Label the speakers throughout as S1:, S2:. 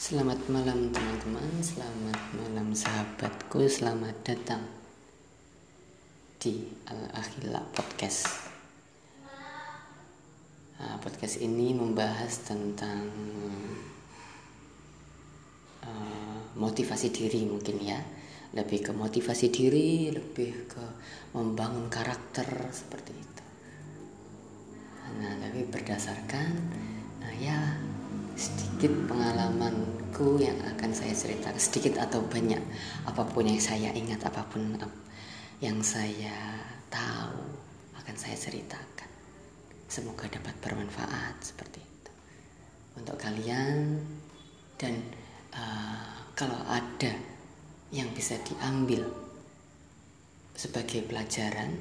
S1: Selamat malam teman-teman, selamat malam sahabatku, selamat datang di Al-Akhila Podcast. Nah, podcast ini membahas tentang uh, motivasi diri mungkin ya, lebih ke motivasi diri, lebih ke membangun karakter seperti itu. Nah, tapi berdasarkan, nah ya sedikit pengalamanku yang akan saya ceritakan sedikit atau banyak apa pun yang saya ingat apa pun yang saya tahu akan saya ceritakan. Semoga dapat bermanfaat seperti itu. Untuk kalian dan uh, kalau ada yang bisa diambil sebagai pelajaran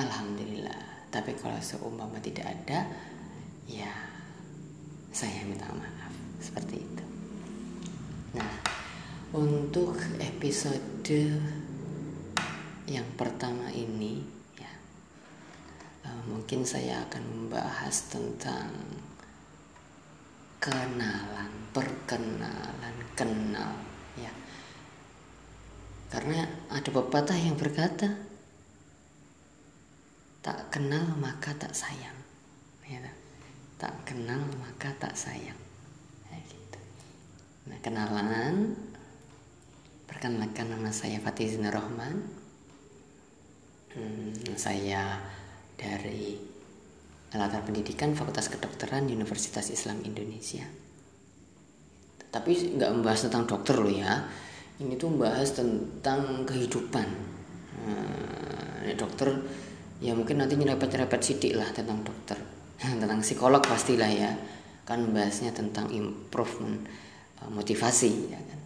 S1: alhamdulillah. Tapi kalau seumpama tidak ada ya saya minta maaf. Seperti itu. Nah untuk episode yang pertama ini ya uh, mungkin saya akan membahas tentang kenalan perkenalan kenal ya. Karena ada pepatah yang berkata tak kenal maka tak sayang ya tak kenal maka tak sayang. Ya, gitu. nah kenalan. Perkenalkan nama saya Fatih Zina Rohman hmm, saya dari latar pendidikan Fakultas Kedokteran Universitas Islam Indonesia. Tapi nggak membahas tentang dokter loh ya. Ini tuh membahas tentang kehidupan. Nah, dokter ya mungkin nanti nyerepet-nyerepet sidik lah tentang dokter tentang psikolog pastilah ya. Kan bahasnya tentang improvement uh, motivasi ya kan?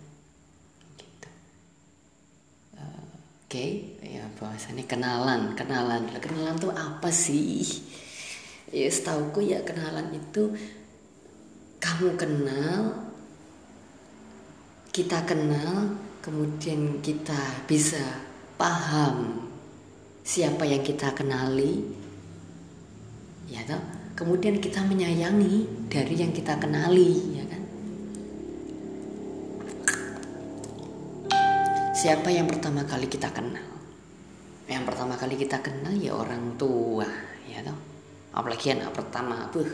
S1: Gitu. uh, oke okay. ya bahasannya kenalan kenalan. Kenalan tuh apa sih? Ya setauku ya kenalan itu kamu kenal kita kenal kemudian kita bisa paham siapa yang kita kenali. Ya toh kemudian kita menyayangi dari yang kita kenali ya kan? Siapa yang pertama kali kita kenal? Yang pertama kali kita kenal ya orang tua ya toh. Apalagi anak pertama buh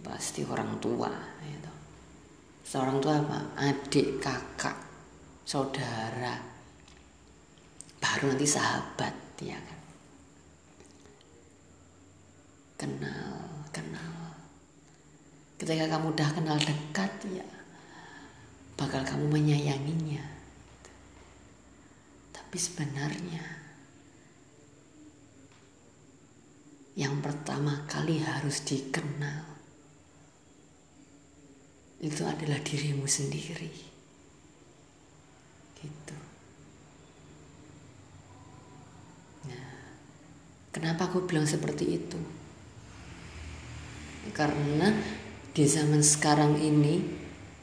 S1: pasti orang tua ya toh. Seorang tua apa? Adik kakak saudara. Baru nanti sahabat ya kan kenal kenal. Ketika kamu udah kenal dekat ya bakal kamu menyayanginya. Tapi sebenarnya yang pertama kali harus dikenal itu adalah dirimu sendiri. Gitu. Nah kenapa aku bilang seperti itu karena di zaman sekarang ini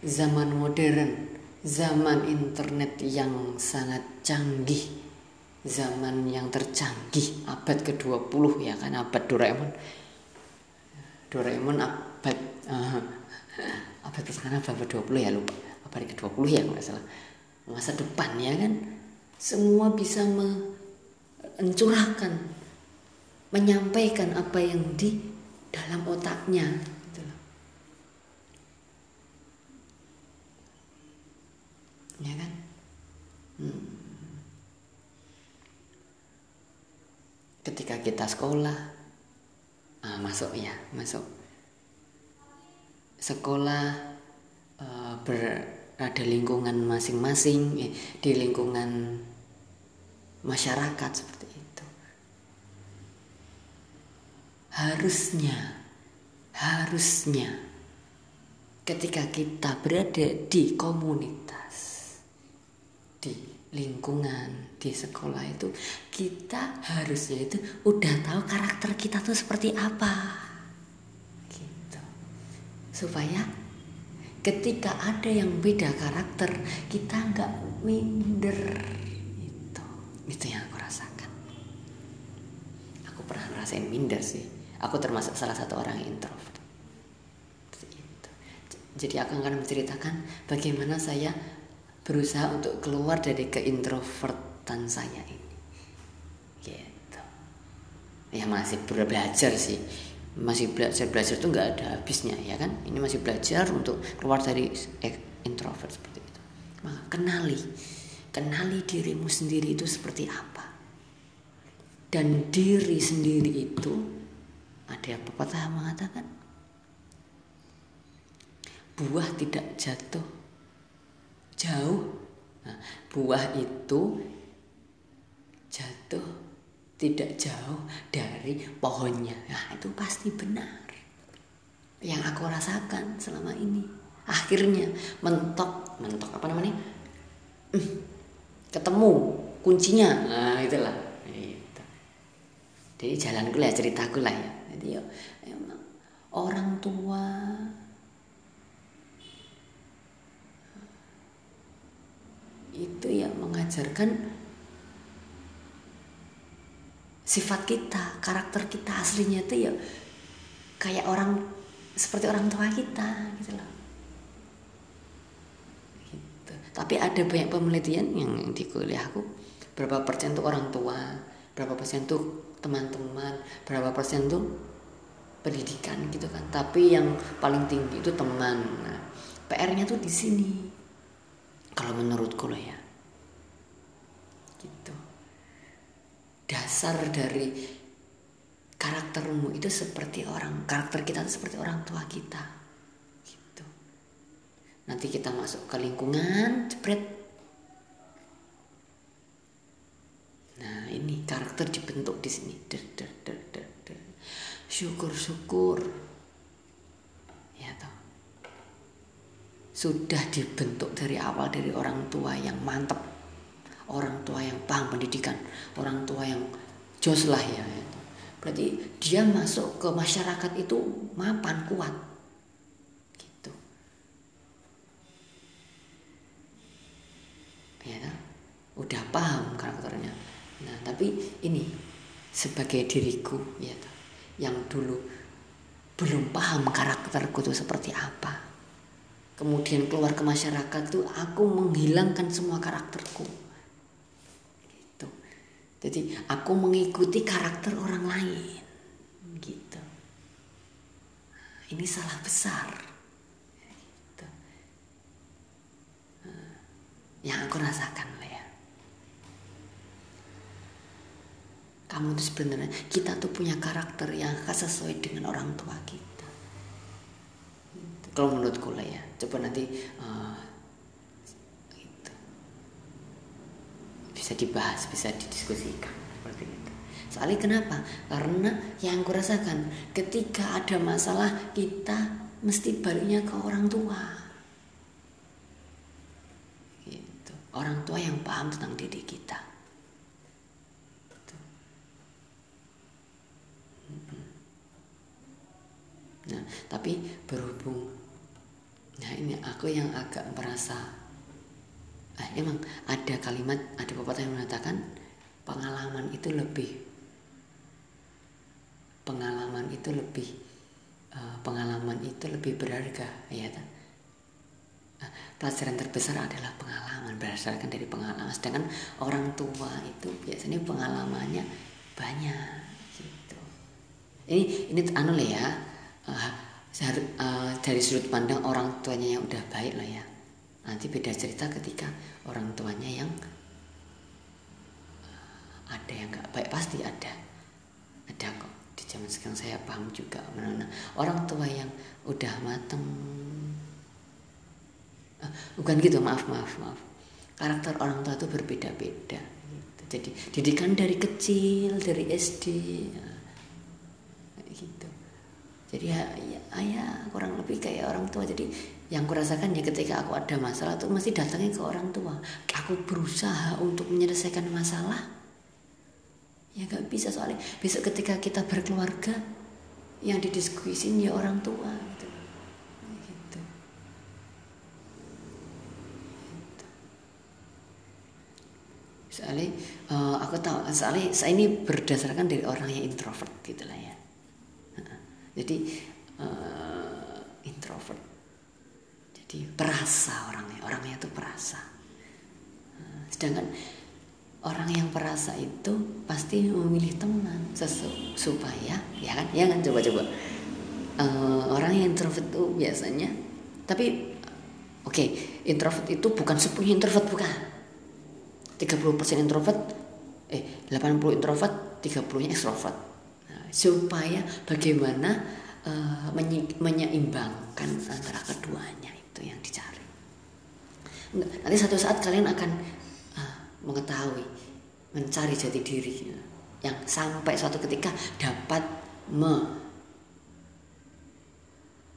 S1: zaman modern zaman internet yang sangat canggih zaman yang tercanggih abad ke-20 ya kan abad Doraemon. Doraemon abad uh, abad sekarang abad ke-20 ya lupa. Abad ke-20 ya nggak salah. Masa depan ya kan. Semua bisa mencurahkan menyampaikan apa yang di dalam otaknya gitu loh. ya kan hmm. ketika kita sekolah ah, masuk ya masuk sekolah uh, berada lingkungan masing-masing eh, di lingkungan masyarakat seperti harusnya harusnya ketika kita berada di komunitas di lingkungan di sekolah itu kita harusnya itu udah tahu karakter kita tuh seperti apa. Gitu. Supaya ketika ada yang beda karakter kita nggak minder. Itu itu yang aku rasakan. Aku pernah ngerasain minder sih aku termasuk salah satu orang introvert. Jadi aku akan menceritakan bagaimana saya berusaha untuk keluar dari keintrovertan saya ini. Gitu. Ya masih belajar sih. Masih belajar belajar itu nggak ada habisnya ya kan? Ini masih belajar untuk keluar dari introvert seperti itu. Maka kenali. Kenali dirimu sendiri itu seperti apa. Dan diri sendiri itu ada pepatah mengatakan buah tidak jatuh jauh. Nah, buah itu jatuh tidak jauh dari pohonnya. Nah itu pasti benar. Yang aku rasakan selama ini. Akhirnya mentok mentok apa namanya? Hmm, ketemu kuncinya. Nah itulah. Itu. jadi jalanku lah ceritaku lah ya jadi ya emang orang tua itu yang mengajarkan sifat kita, karakter kita aslinya itu ya kayak orang seperti orang tua kita gitu loh. Gitu. Tapi ada banyak penelitian yang di kuliahku berapa persen tuh orang tua, berapa persen tuh teman-teman, berapa persen tuh pendidikan gitu kan. Tapi yang paling tinggi itu teman. Nah, PR-nya tuh di sini. Kalau menurutku loh ya. Gitu dasar dari karaktermu itu seperti orang karakter kita itu seperti orang tua kita gitu nanti kita masuk ke lingkungan jepret nah ini karakter dibentuk di sini der, der, der, der, der. syukur syukur ya toh sudah dibentuk dari awal dari orang tua yang mantap orang tua yang paham pendidikan, orang tua yang jos lah ya. Berarti dia masuk ke masyarakat itu mapan kuat. Gitu. Ya, kan? udah paham karakternya. Nah, tapi ini sebagai diriku ya yang dulu belum paham karakterku itu seperti apa. Kemudian keluar ke masyarakat tuh aku menghilangkan semua karakterku jadi aku mengikuti karakter orang lain. Gitu. Ini salah besar. Gitu. Yang aku rasakan lah ya. Kamu tuh sebenarnya kita tuh punya karakter yang sesuai dengan orang tua kita. Gitu. Kalau menurutku lah ya. Coba nanti uh, bisa dibahas bisa didiskusikan seperti itu soalnya kenapa karena yang aku rasakan ketika ada masalah kita mesti baliknya ke orang tua gitu orang tua yang paham tentang diri kita gitu. Nah, tapi berhubung Nah, ini aku yang agak merasa Nah, emang ada kalimat, ada pepatah yang mengatakan pengalaman itu lebih pengalaman itu lebih uh, pengalaman itu lebih berharga, ya kan? Nah, pelajaran terbesar adalah pengalaman berdasarkan dari pengalaman. Sedangkan orang tua itu biasanya pengalamannya banyak gitu. Ini ini anu ya. Uh, uh, dari sudut pandang orang tuanya yang udah baik lah ya. Nanti beda cerita ketika orang tuanya yang eh, ada yang nggak baik. Pasti ada, ada kok. Di zaman sekarang saya paham juga. Mana orang tua yang udah mateng, uh, bukan gitu. Maaf maaf maaf. Karakter orang tua itu berbeda-beda gitu. jadi didikan dari kecil dari SD ya, jadi ya, ya, ya kurang lebih kayak orang tua. Jadi yang kurasakan ya ketika aku ada masalah tuh mesti datangnya ke orang tua. Aku berusaha untuk menyelesaikan masalah. Ya gak bisa soalnya. Besok ketika kita berkeluarga yang didiskusin ya orang tua gitu. gitu. soalnya uh, aku tahu soalnya saya ini berdasarkan dari orang yang introvert gitu lah ya jadi uh, introvert. Jadi perasa orangnya orangnya itu perasa. Nah, sedangkan orang yang perasa itu pasti memilih teman sesu- supaya ya kan? Ya kan? Coba coba. Eh, orang yang introvert itu biasanya tapi oke introvert itu bukan sepenuhnya introvert bukan. 30% introvert eh 80 introvert 30 nya ekstrovert Nah, supaya bagaimana eh, menyi- menyeimbangkan antara keduanya itu yang dicari. Nanti satu saat kalian akan ah, mengetahui mencari jati diri yang sampai suatu ketika dapat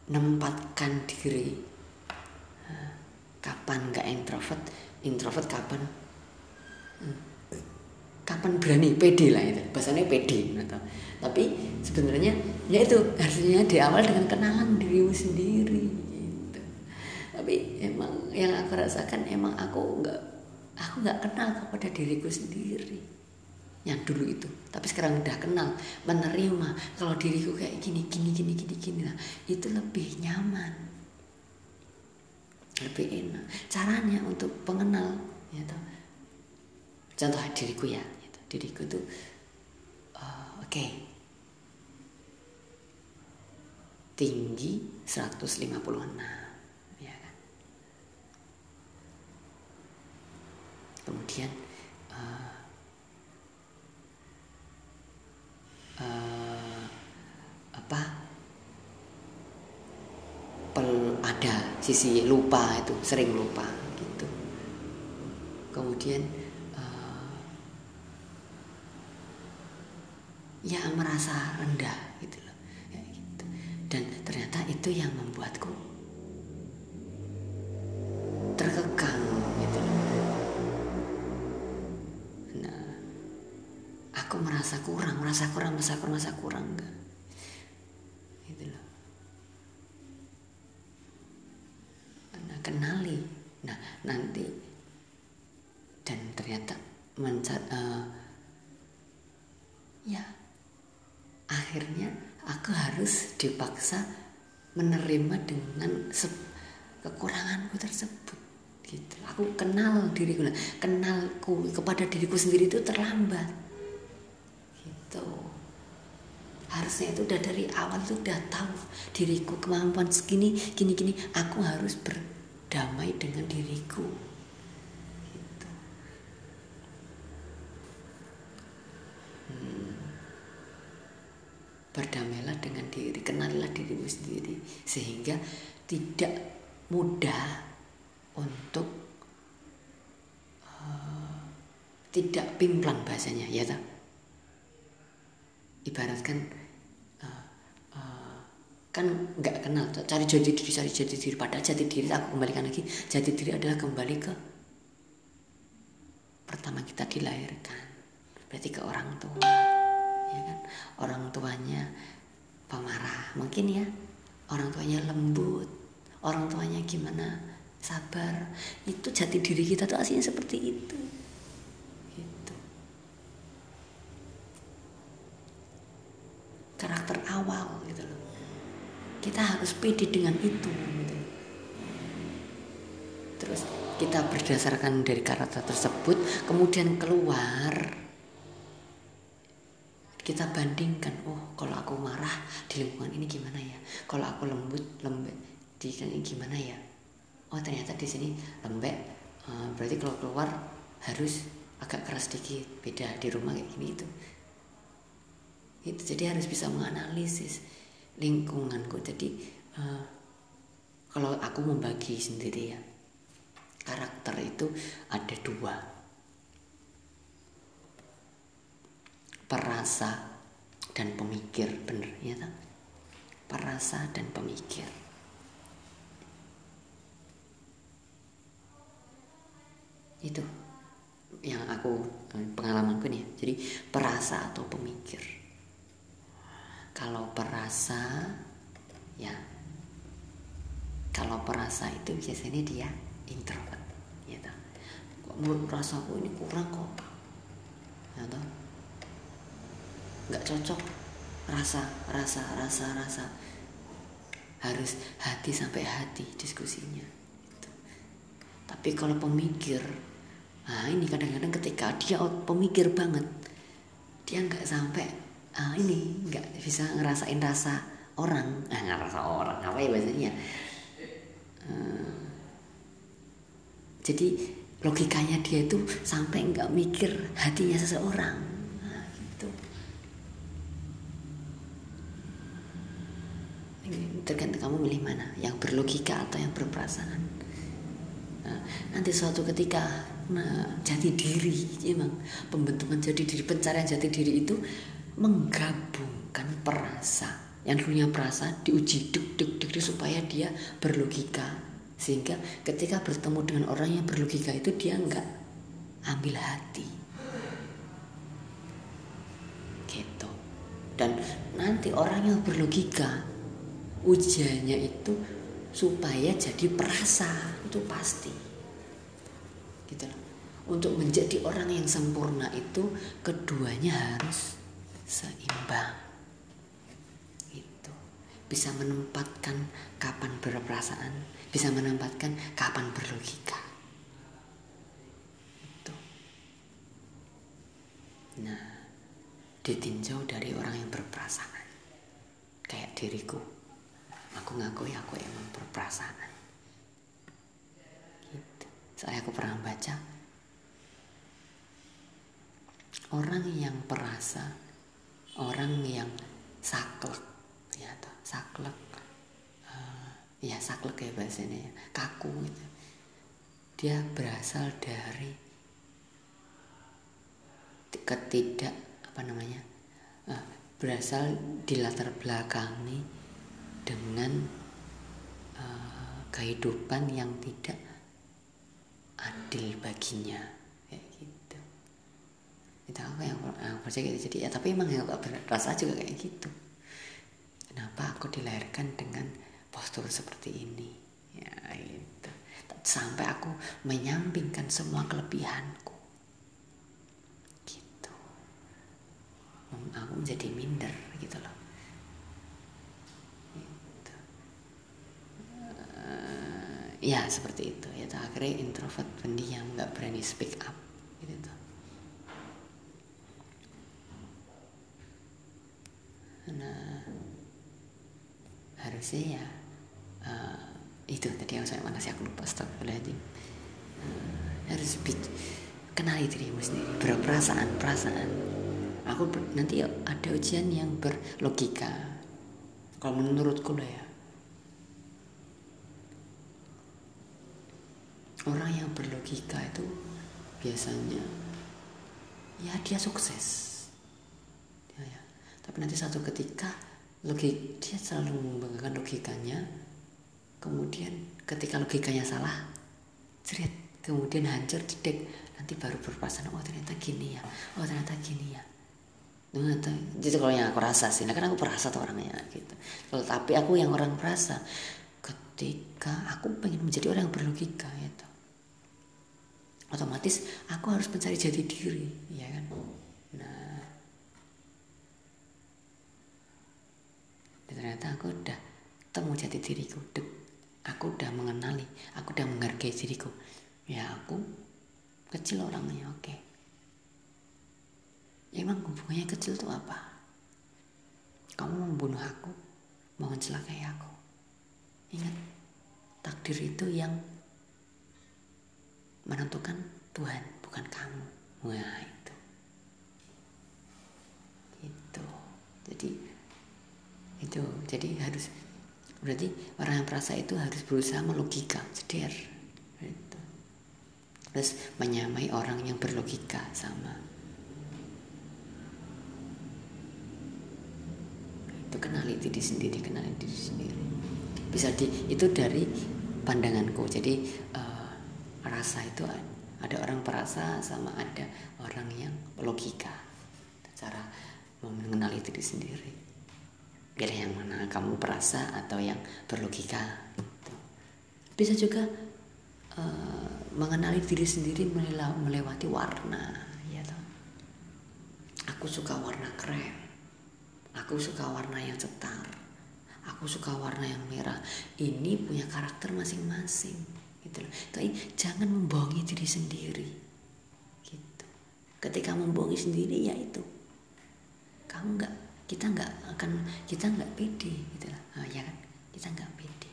S1: menempatkan diri. Ah, kapan nggak introvert introvert kapan? Hmm, kapan berani? Pede lah itu. Bahasanya pede gitu. tapi sebenarnya ya itu. Harusnya di awal dengan kenalan dirimu sendiri gitu. Tapi emang yang aku rasakan emang aku nggak aku nggak kenal kepada diriku sendiri. Yang dulu itu. Tapi sekarang udah kenal menerima kalau diriku kayak gini gini gini gini gini lah. Itu lebih nyaman. Lebih enak. Caranya untuk pengenal ya toh. contoh diriku ya. gitu. Diriku tuh eh, oke. Tinggi 156 ya kan? Kemudian eh, eh, apa? Pel ada sisi lupa itu sering lupa gitu. Kemudian eh, ya merasa rendah gitu loh. Kayak gitu. Dan ternyata itu yang membuatku terkekang gitu loh. Nah aku merasa kurang merasa kurang merasa kurang merasa kurang enggak. Gitu loh. Nah kenali. Nah nanti. Dan ternyata menca eh, ya akhirnya aku harus dipaksa menerima dengan kekuranganku tersebut gitu. Aku kenal diriku kenalku kepada diriku sendiri itu terlambat gitu. Harusnya itu udah dari awal tuh udah tahu diriku kemampuan segini gini gini. Aku harus berdamai dengan diriku berdamailah dengan diri kenalilah dirimu sendiri. Sehingga tidak mudah untuk eh, tidak pimplang bahasanya ya tak ibaratkan eh, eh, kan nggak kenal cari jati diri cari jati diri. Padahal jati diri aku kembalikan lagi jati diri adalah kembali ke pertama kita dilahirkan. Berarti ke orang tua ya kan? Orang tuanya pemarah mungkin ya. Orang tuanya lembut. Orang tuanya gimana? Sabar. Itu jati diri kita tuh aslinya seperti itu. Gitu. Karakter awal gitu loh. Kita harus pede dengan itu gitu. terus kita berdasarkan dari karakter tersebut kemudian keluar kita bandingkan oh kalau aku marah di lingkungan ini gimana ya? Kalau aku lembut lembek di sini gimana ya? Oh ternyata di sini lembek. Eh, berarti kalau keluar harus agak keras sedikit. Beda di rumah kayak gini itu. Itu jadi harus bisa menganalisis lingkunganku. Jadi eh, kalau aku membagi sendiri ya karakter itu ada dua perasa dan pemikir bener ya tak? perasa dan pemikir itu yang aku eh, pengalamanku nih ya. jadi perasa atau pemikir kalau perasa ya kalau perasa itu biasanya dia introvert ya toh. kok menurut rasaku ini kurang kok ya toh nggak cocok. Rasa rasa rasa rasa. Harus hati sampai hati diskusinya tapi kalau pemikir nah ini kadang-kadang ketika dia pemikir banget dia nggak sampai ah, ini nggak bisa ngerasain rasa orang. Ah ngerasa orang apa ya bahasanya? Uh, jadi logikanya dia itu sampai nggak mikir hatinya seseorang nah, gitu tergantung kamu milih mana yang berlogika atau yang berperasaan nah, nanti suatu ketika nah, jati diri emang pembentukan jati diri pencarian jati diri itu menggabungkan perasa yang dulunya perasa diuji duk duk, duk supaya dia berlogika. Sehingga ketika bertemu dengan orang yang berlogika itu dia nggak ambil hati. Gitu. Dan nanti orang yang berlogika ujiannya itu supaya jadi perasa itu pasti gitu loh untuk menjadi orang yang sempurna itu keduanya harus seimbang itu bisa menempatkan kapan berperasaan bisa menempatkan kapan berlogika. Itu. Nah, ditinjau dari orang yang berperasaan. Kayak diriku. Aku ngaku ya aku emang berperasaan. Gitu. Saya aku pernah baca orang yang perasa, orang yang saklek, ya, saklek ya saklek ya bahasanya ya kaku gitu dia berasal dari ketidak apa namanya uh, berasal di latar belakangi dengan uh, kehidupan yang tidak adil baginya. Kayak gitu. Itu apa yang aku percaya gitu. Jadi ya tapi emang yang rasa juga kayak gitu. Kenapa aku dilahirkan dengan postur seperti ini? Ya itu sampai aku menyampingkan semua kelebihanku. Gitu. Aku menjadi minder gitu loh gitu. Uh, ya seperti itu. Ya akhirnya introvert pendiam nggak berani speak up gitu tuh. Nah harusnya ya uh, itu tadi yang saya mana sih aku lupa astagfirullahaladzim. Uh, harus kenali dirimu sendiri berperasaan perasaan aku ber, nanti ada ujian yang berlogika. Kalau menurutku lah ya orang yang berlogika itu biasanya ya dia sukses. Ya, ya. tapi nanti satu ketika logik dia selalu membanggakan logikanya kemudian ketika logikanya salah cerit kemudian hancur cedek nanti baru berpasangan oh ternyata gini ya oh ternyata gini ya. Ternyata jadi kalau yang aku rasa sih. Nah kan aku perasa tuh orangnya gitu. Tapi aku yang orang perasa ketika aku pengen menjadi orang yang berlogika gitu otomatis aku harus mencari jati diri ya kan? Nah. Ternyata aku udah temu jati diriku dek. Aku udah mengenali aku udah menghargai diriku. Ya aku kecil orangnya oke. Okay. ya emang hubungannya kecil tuh apa? Kamu membunuh aku mau mencelakai aku. Ingat takdir itu yang menentukan Tuhan bukan kamu. Wah itu. Itu jadi itu. Jadi harus berarti orang yang perasa itu harus berusaha melogika ceder gitu. terus menyamai orang yang berlogika sama. Itu kenali diri sendiri kenali diri sendiri. Bisa di itu dari pandanganku. Jadi uh, rasa itu ada orang perasa sama ada orang yang logika. Cara mengenali diri sendiri. Pilih yang mana kamu perasa atau yang berlogika. Bisa juga uh, mengenali diri sendiri melewati warna ya toh. aku suka warna krem. Aku suka warna yang cetar aku suka warna yang merah. Ini punya karakter masing-masing gitu loh. Tapi jangan membohongi diri sendiri. Gitu. Ketika membohongi sendiri ya itu. Kamu nggak kita nggak akan kita nggak pede gitu lah oh, ya kan? Kita nggak pede.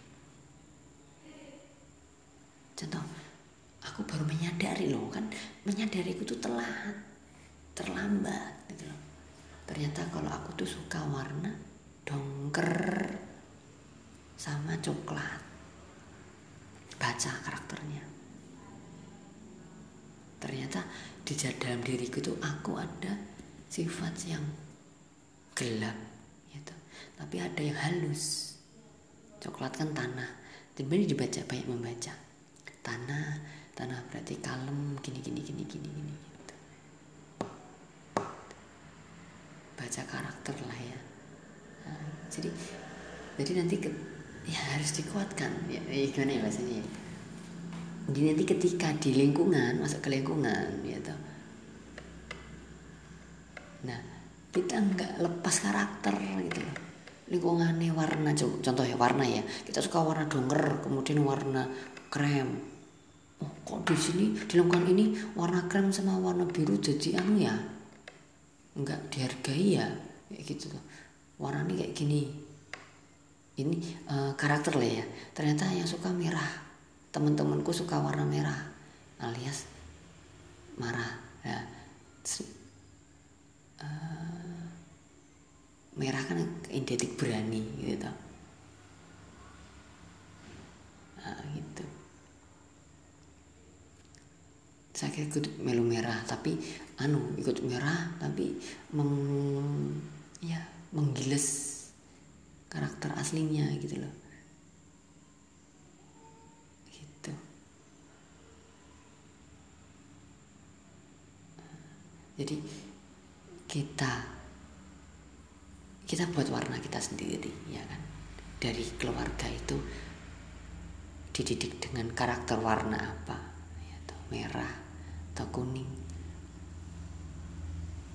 S1: Contoh aku baru menyadari loh kan? Menyadari itu telat terlambat gitu loh. Ternyata kalau aku tuh suka warna dongker sama coklat baca karakternya. Ternyata di dalam diriku tuh aku ada sifat yang gelap gitu. Tapi ada yang halus. Coklat kan tanah. Jadi dibaca banyak membaca. Tanah tanah berarti kalem gini gini gini gini gini gitu. baca karakter lah ya. Nah, jadi jadi nanti ya harus dikuatkan. Ya, ya gimana ya bahasanya ya jadi nanti ketika di lingkungan masuk ke lingkungan gitu nah kita nggak lepas karakter gitu lingkungannya warna contoh ya warna ya. Kita suka warna donger kemudian warna krem. Oh kok di sini di lingkungan ini warna krem sama warna biru jadi anu ya? Nggak dihargai ya? Kayak gitu warna ini kayak gini ini uh, karakter lah ya. Ternyata yang suka merah. Teman-temanku suka warna merah alias marah ya. Uh, merah kan identik berani gitu nah, gitu. Saya kira ikut melu merah tapi anu ikut merah tapi meng ya menggiles karakter aslinya gitu loh. Gitu. Jadi kita kita buat warna kita sendiri ya kan? Dari keluarga itu dididik dengan karakter warna apa? Ya, merah atau kuning.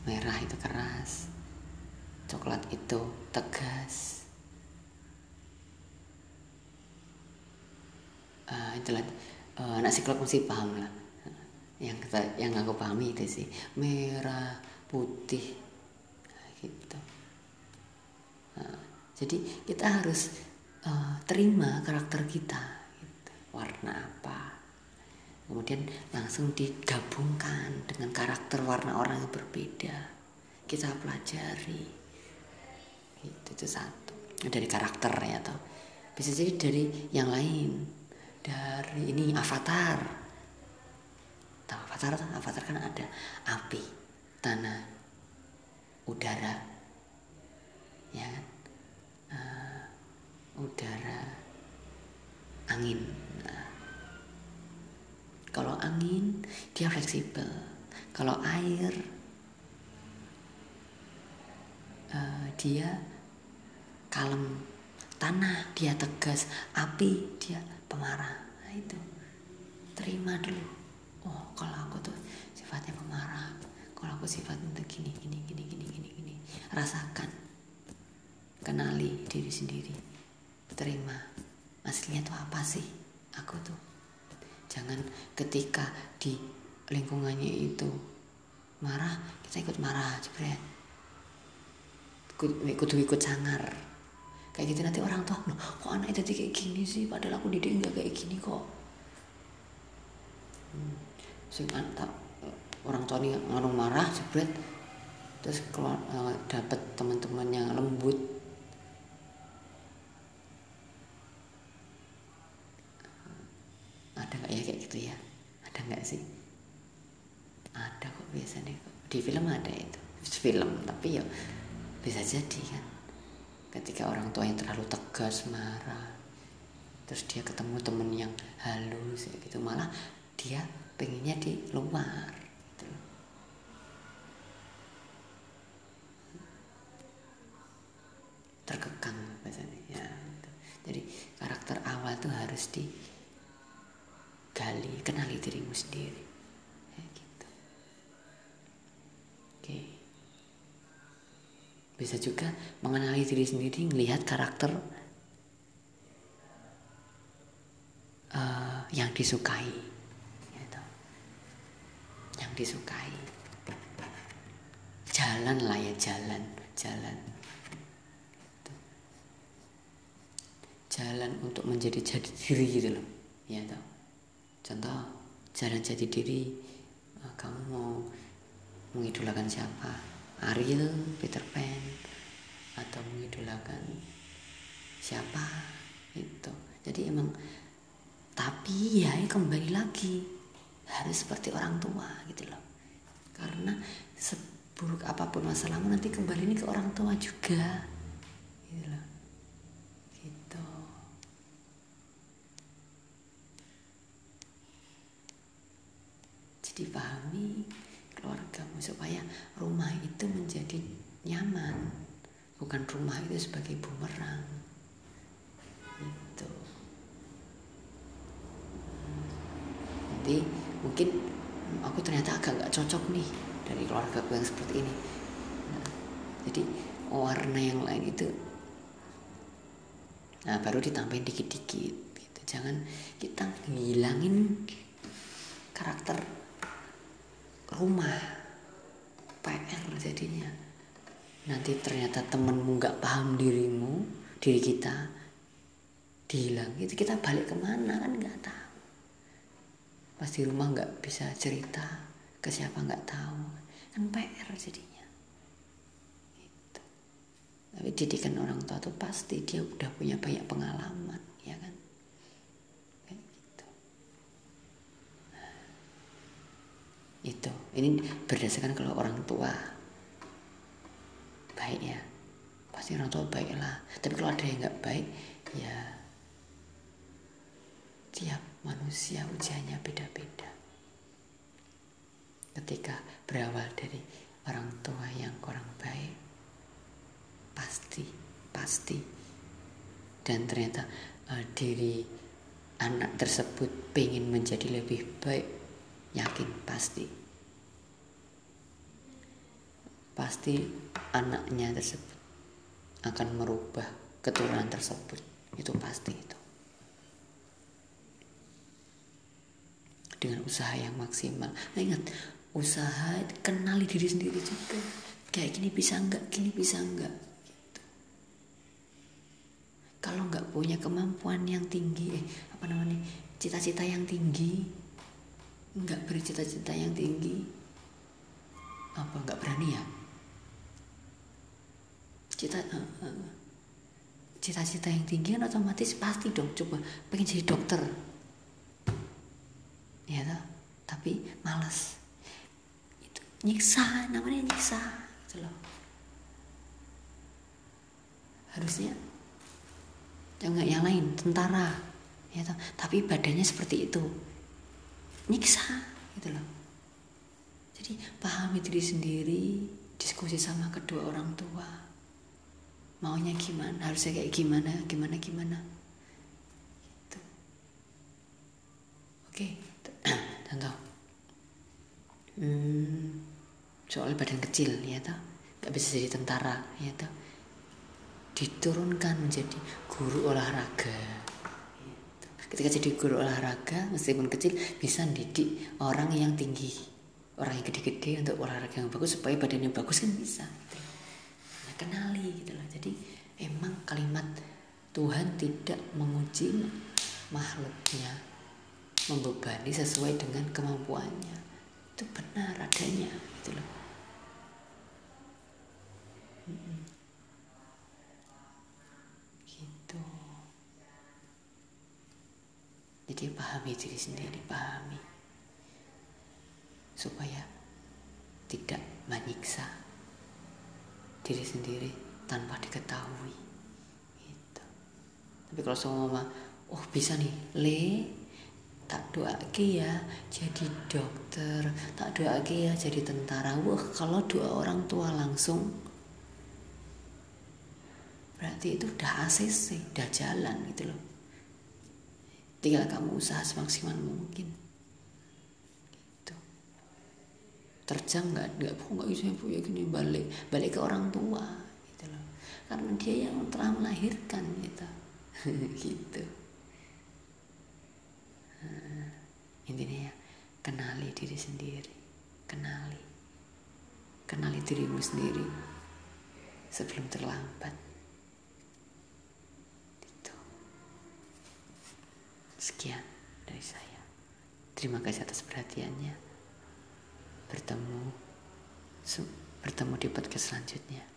S1: Merah itu keras coklat itu tegas uh, itulah. Uh, anak psikolog mesti paham lah. Yang kita yang aku pahami itu sih. Merah putih. Gitu. Nah, jadi kita harus uh, terima karakter kita gitu. warna apa. Kemudian langsung digabungkan dengan karakter warna orang yang berbeda. Kita pelajari. Gitu itu satu. Dari karakter ya atau bisa jadi dari yang lain dari ini avatar. Tahu avatar avatar kan ada api tanah, udara, ya kan? Uh, udara, angin. Nah, kalau angin dia fleksibel, kalau air uh, dia kalem, tanah dia tegas, api dia pemarah. Nah, itu. Terima dulu. Oh, kalau aku tuh sifatnya pemarah. Kalau aku sifatnya gini gini gini gini gini gini. Rasakan. Kenali diri sendiri. Terima. Aslinya tuh apa sih? Aku tuh. Jangan ketika di lingkungannya itu marah kita ikut marah jebret ikut ikut ikut sangar kayak gitu nanti orang tuh loh kok anak itu kayak gini sih? Padahal aku didik nggak kayak gini kok. Hmm. tak orang tua ini nganu marah jebret. Terus keluar uh, eh, dapat teman-teman yang lembut. Ada nggak ya kayak gitu ya? Ada nggak sih? Ada kok biasanya di film ada itu. Film tapi ya bisa jadi kan ketika orang tua yang terlalu tegas marah terus dia ketemu temen yang halus gitu malah dia pengennya di luar terkekang bahasanya ya jadi karakter awal tuh harus digali kenali dirimu sendiri ya, gitu. Oke bisa juga mengenali diri sendiri melihat karakter uh, yang disukai gitu. yang disukai jalan lah ya jalan jalan gitu. jalan untuk menjadi jadi diri gitu loh ya toh contoh jalan jadi diri eh, kamu mau mengidolakan siapa Ariel Peter Pan atau mengidolakan siapa? Itu jadi emang tapi ya kembali lagi harus seperti orang tua gitu loh. Karena seburuk apa pun masalahmu nanti kembali ini ke orang tua juga gitu loh gitu jadi pahami keluargamu supaya rumah itu menjadi nyaman. Bukan rumah itu sebagai bumerang. Itu nanti mungkin aku ternyata agak nggak cocok nih dari keluarga aku yang seperti ini. Nah, jadi warna yang lain itu nah baru ditambahin dikit-dikit gitu. Jangan kita ngilangin karakter rumah PR jadinya. Nanti ternyata temenmu nggak paham dirimu diri kita dihilang. Itu kita balik ke mana kan nggak tahu. Pas di rumah nggak bisa cerita ke siapa nggak tahu. Kan PR jadinya. Gitu. tapi didikan orang tua tuh pasti dia udah punya banyak pengalaman ya kan kayak gitu nah, itu ini berdasarkan kalau orang tua baik ya pasti orang tua baik lah tapi kalau ada yang nggak baik ya tiap manusia ujiannya beda-beda. Ketika berawal dari orang tua yang kurang baik, pasti, pasti. Dan ternyata uh, diri anak tersebut pengen menjadi lebih baik, yakin pasti. Pasti anaknya tersebut akan merubah keturunan tersebut. Itu pasti itu. dengan usaha yang maksimal. Nah ingat, usaha kenali diri sendiri juga. Kayak gini bisa enggak, gini bisa enggak. Gitu. Kalau enggak punya kemampuan yang tinggi, eh, apa namanya, cita-cita yang tinggi, enggak bercita-cita yang tinggi, apa enggak berani ya? Cita, uh, uh, cita-cita yang tinggi kan otomatis pasti dong coba pengen jadi dokter. Ya toh tapi malas itu nyiksa namanya nyiksa gitu loh. Harusnya jangan yang lain tentara ya toh. Tapi badannya seperti itu. Nyiksa gitu loh. Jadi pahami diri sendiri diskusi sama kedua orang tua maunya gimana? Harusnya kayak gimana? Gimana gimana? Gitu. Oke contoh. Hmm, soal badan kecil ya toh. Nggak bisa jadi tentara ya toh. Diturunkan menjadi guru olahraga. Ketika jadi guru olahraga meskipun kecil bisa didik orang yang tinggi orang yang gede-gede untuk olahraga yang bagus supaya badannya bagus kan bisa. gitu. Kenali gitu loh. Jadi emang kalimat Tuhan tidak menguji makhluknya membebani sesuai dengan kemampuannya. Itu benar adanya gitu loh. Gitu. Jadi pahami diri sendiri pahami. Supaya tidak menyiksa diri sendiri tanpa diketahui. Gitu. Tapi kalau semua oh bisa nih le tak doa ya jadi dokter tak doa ya jadi tentara. Wah kalau doa orang tua langsung berarti itu udah ACC udah jalan gitu loh. Tinggal kamu usaha semaksimal mungkin gitu terjang nggak? Nggak bu. Nggak bisa bu. Ya gini balik balik ke orang tua gitu loh. Karena dia yang telah melahirkan gitu. Gitu. Uh, intinya ya kenali diri sendiri. Kenali. Kenali dirimu sendiri sebelum terlambat. Itu sekian dari saya. Terima kasih atas perhatiannya bertemu. Bertemu di podcast selanjutnya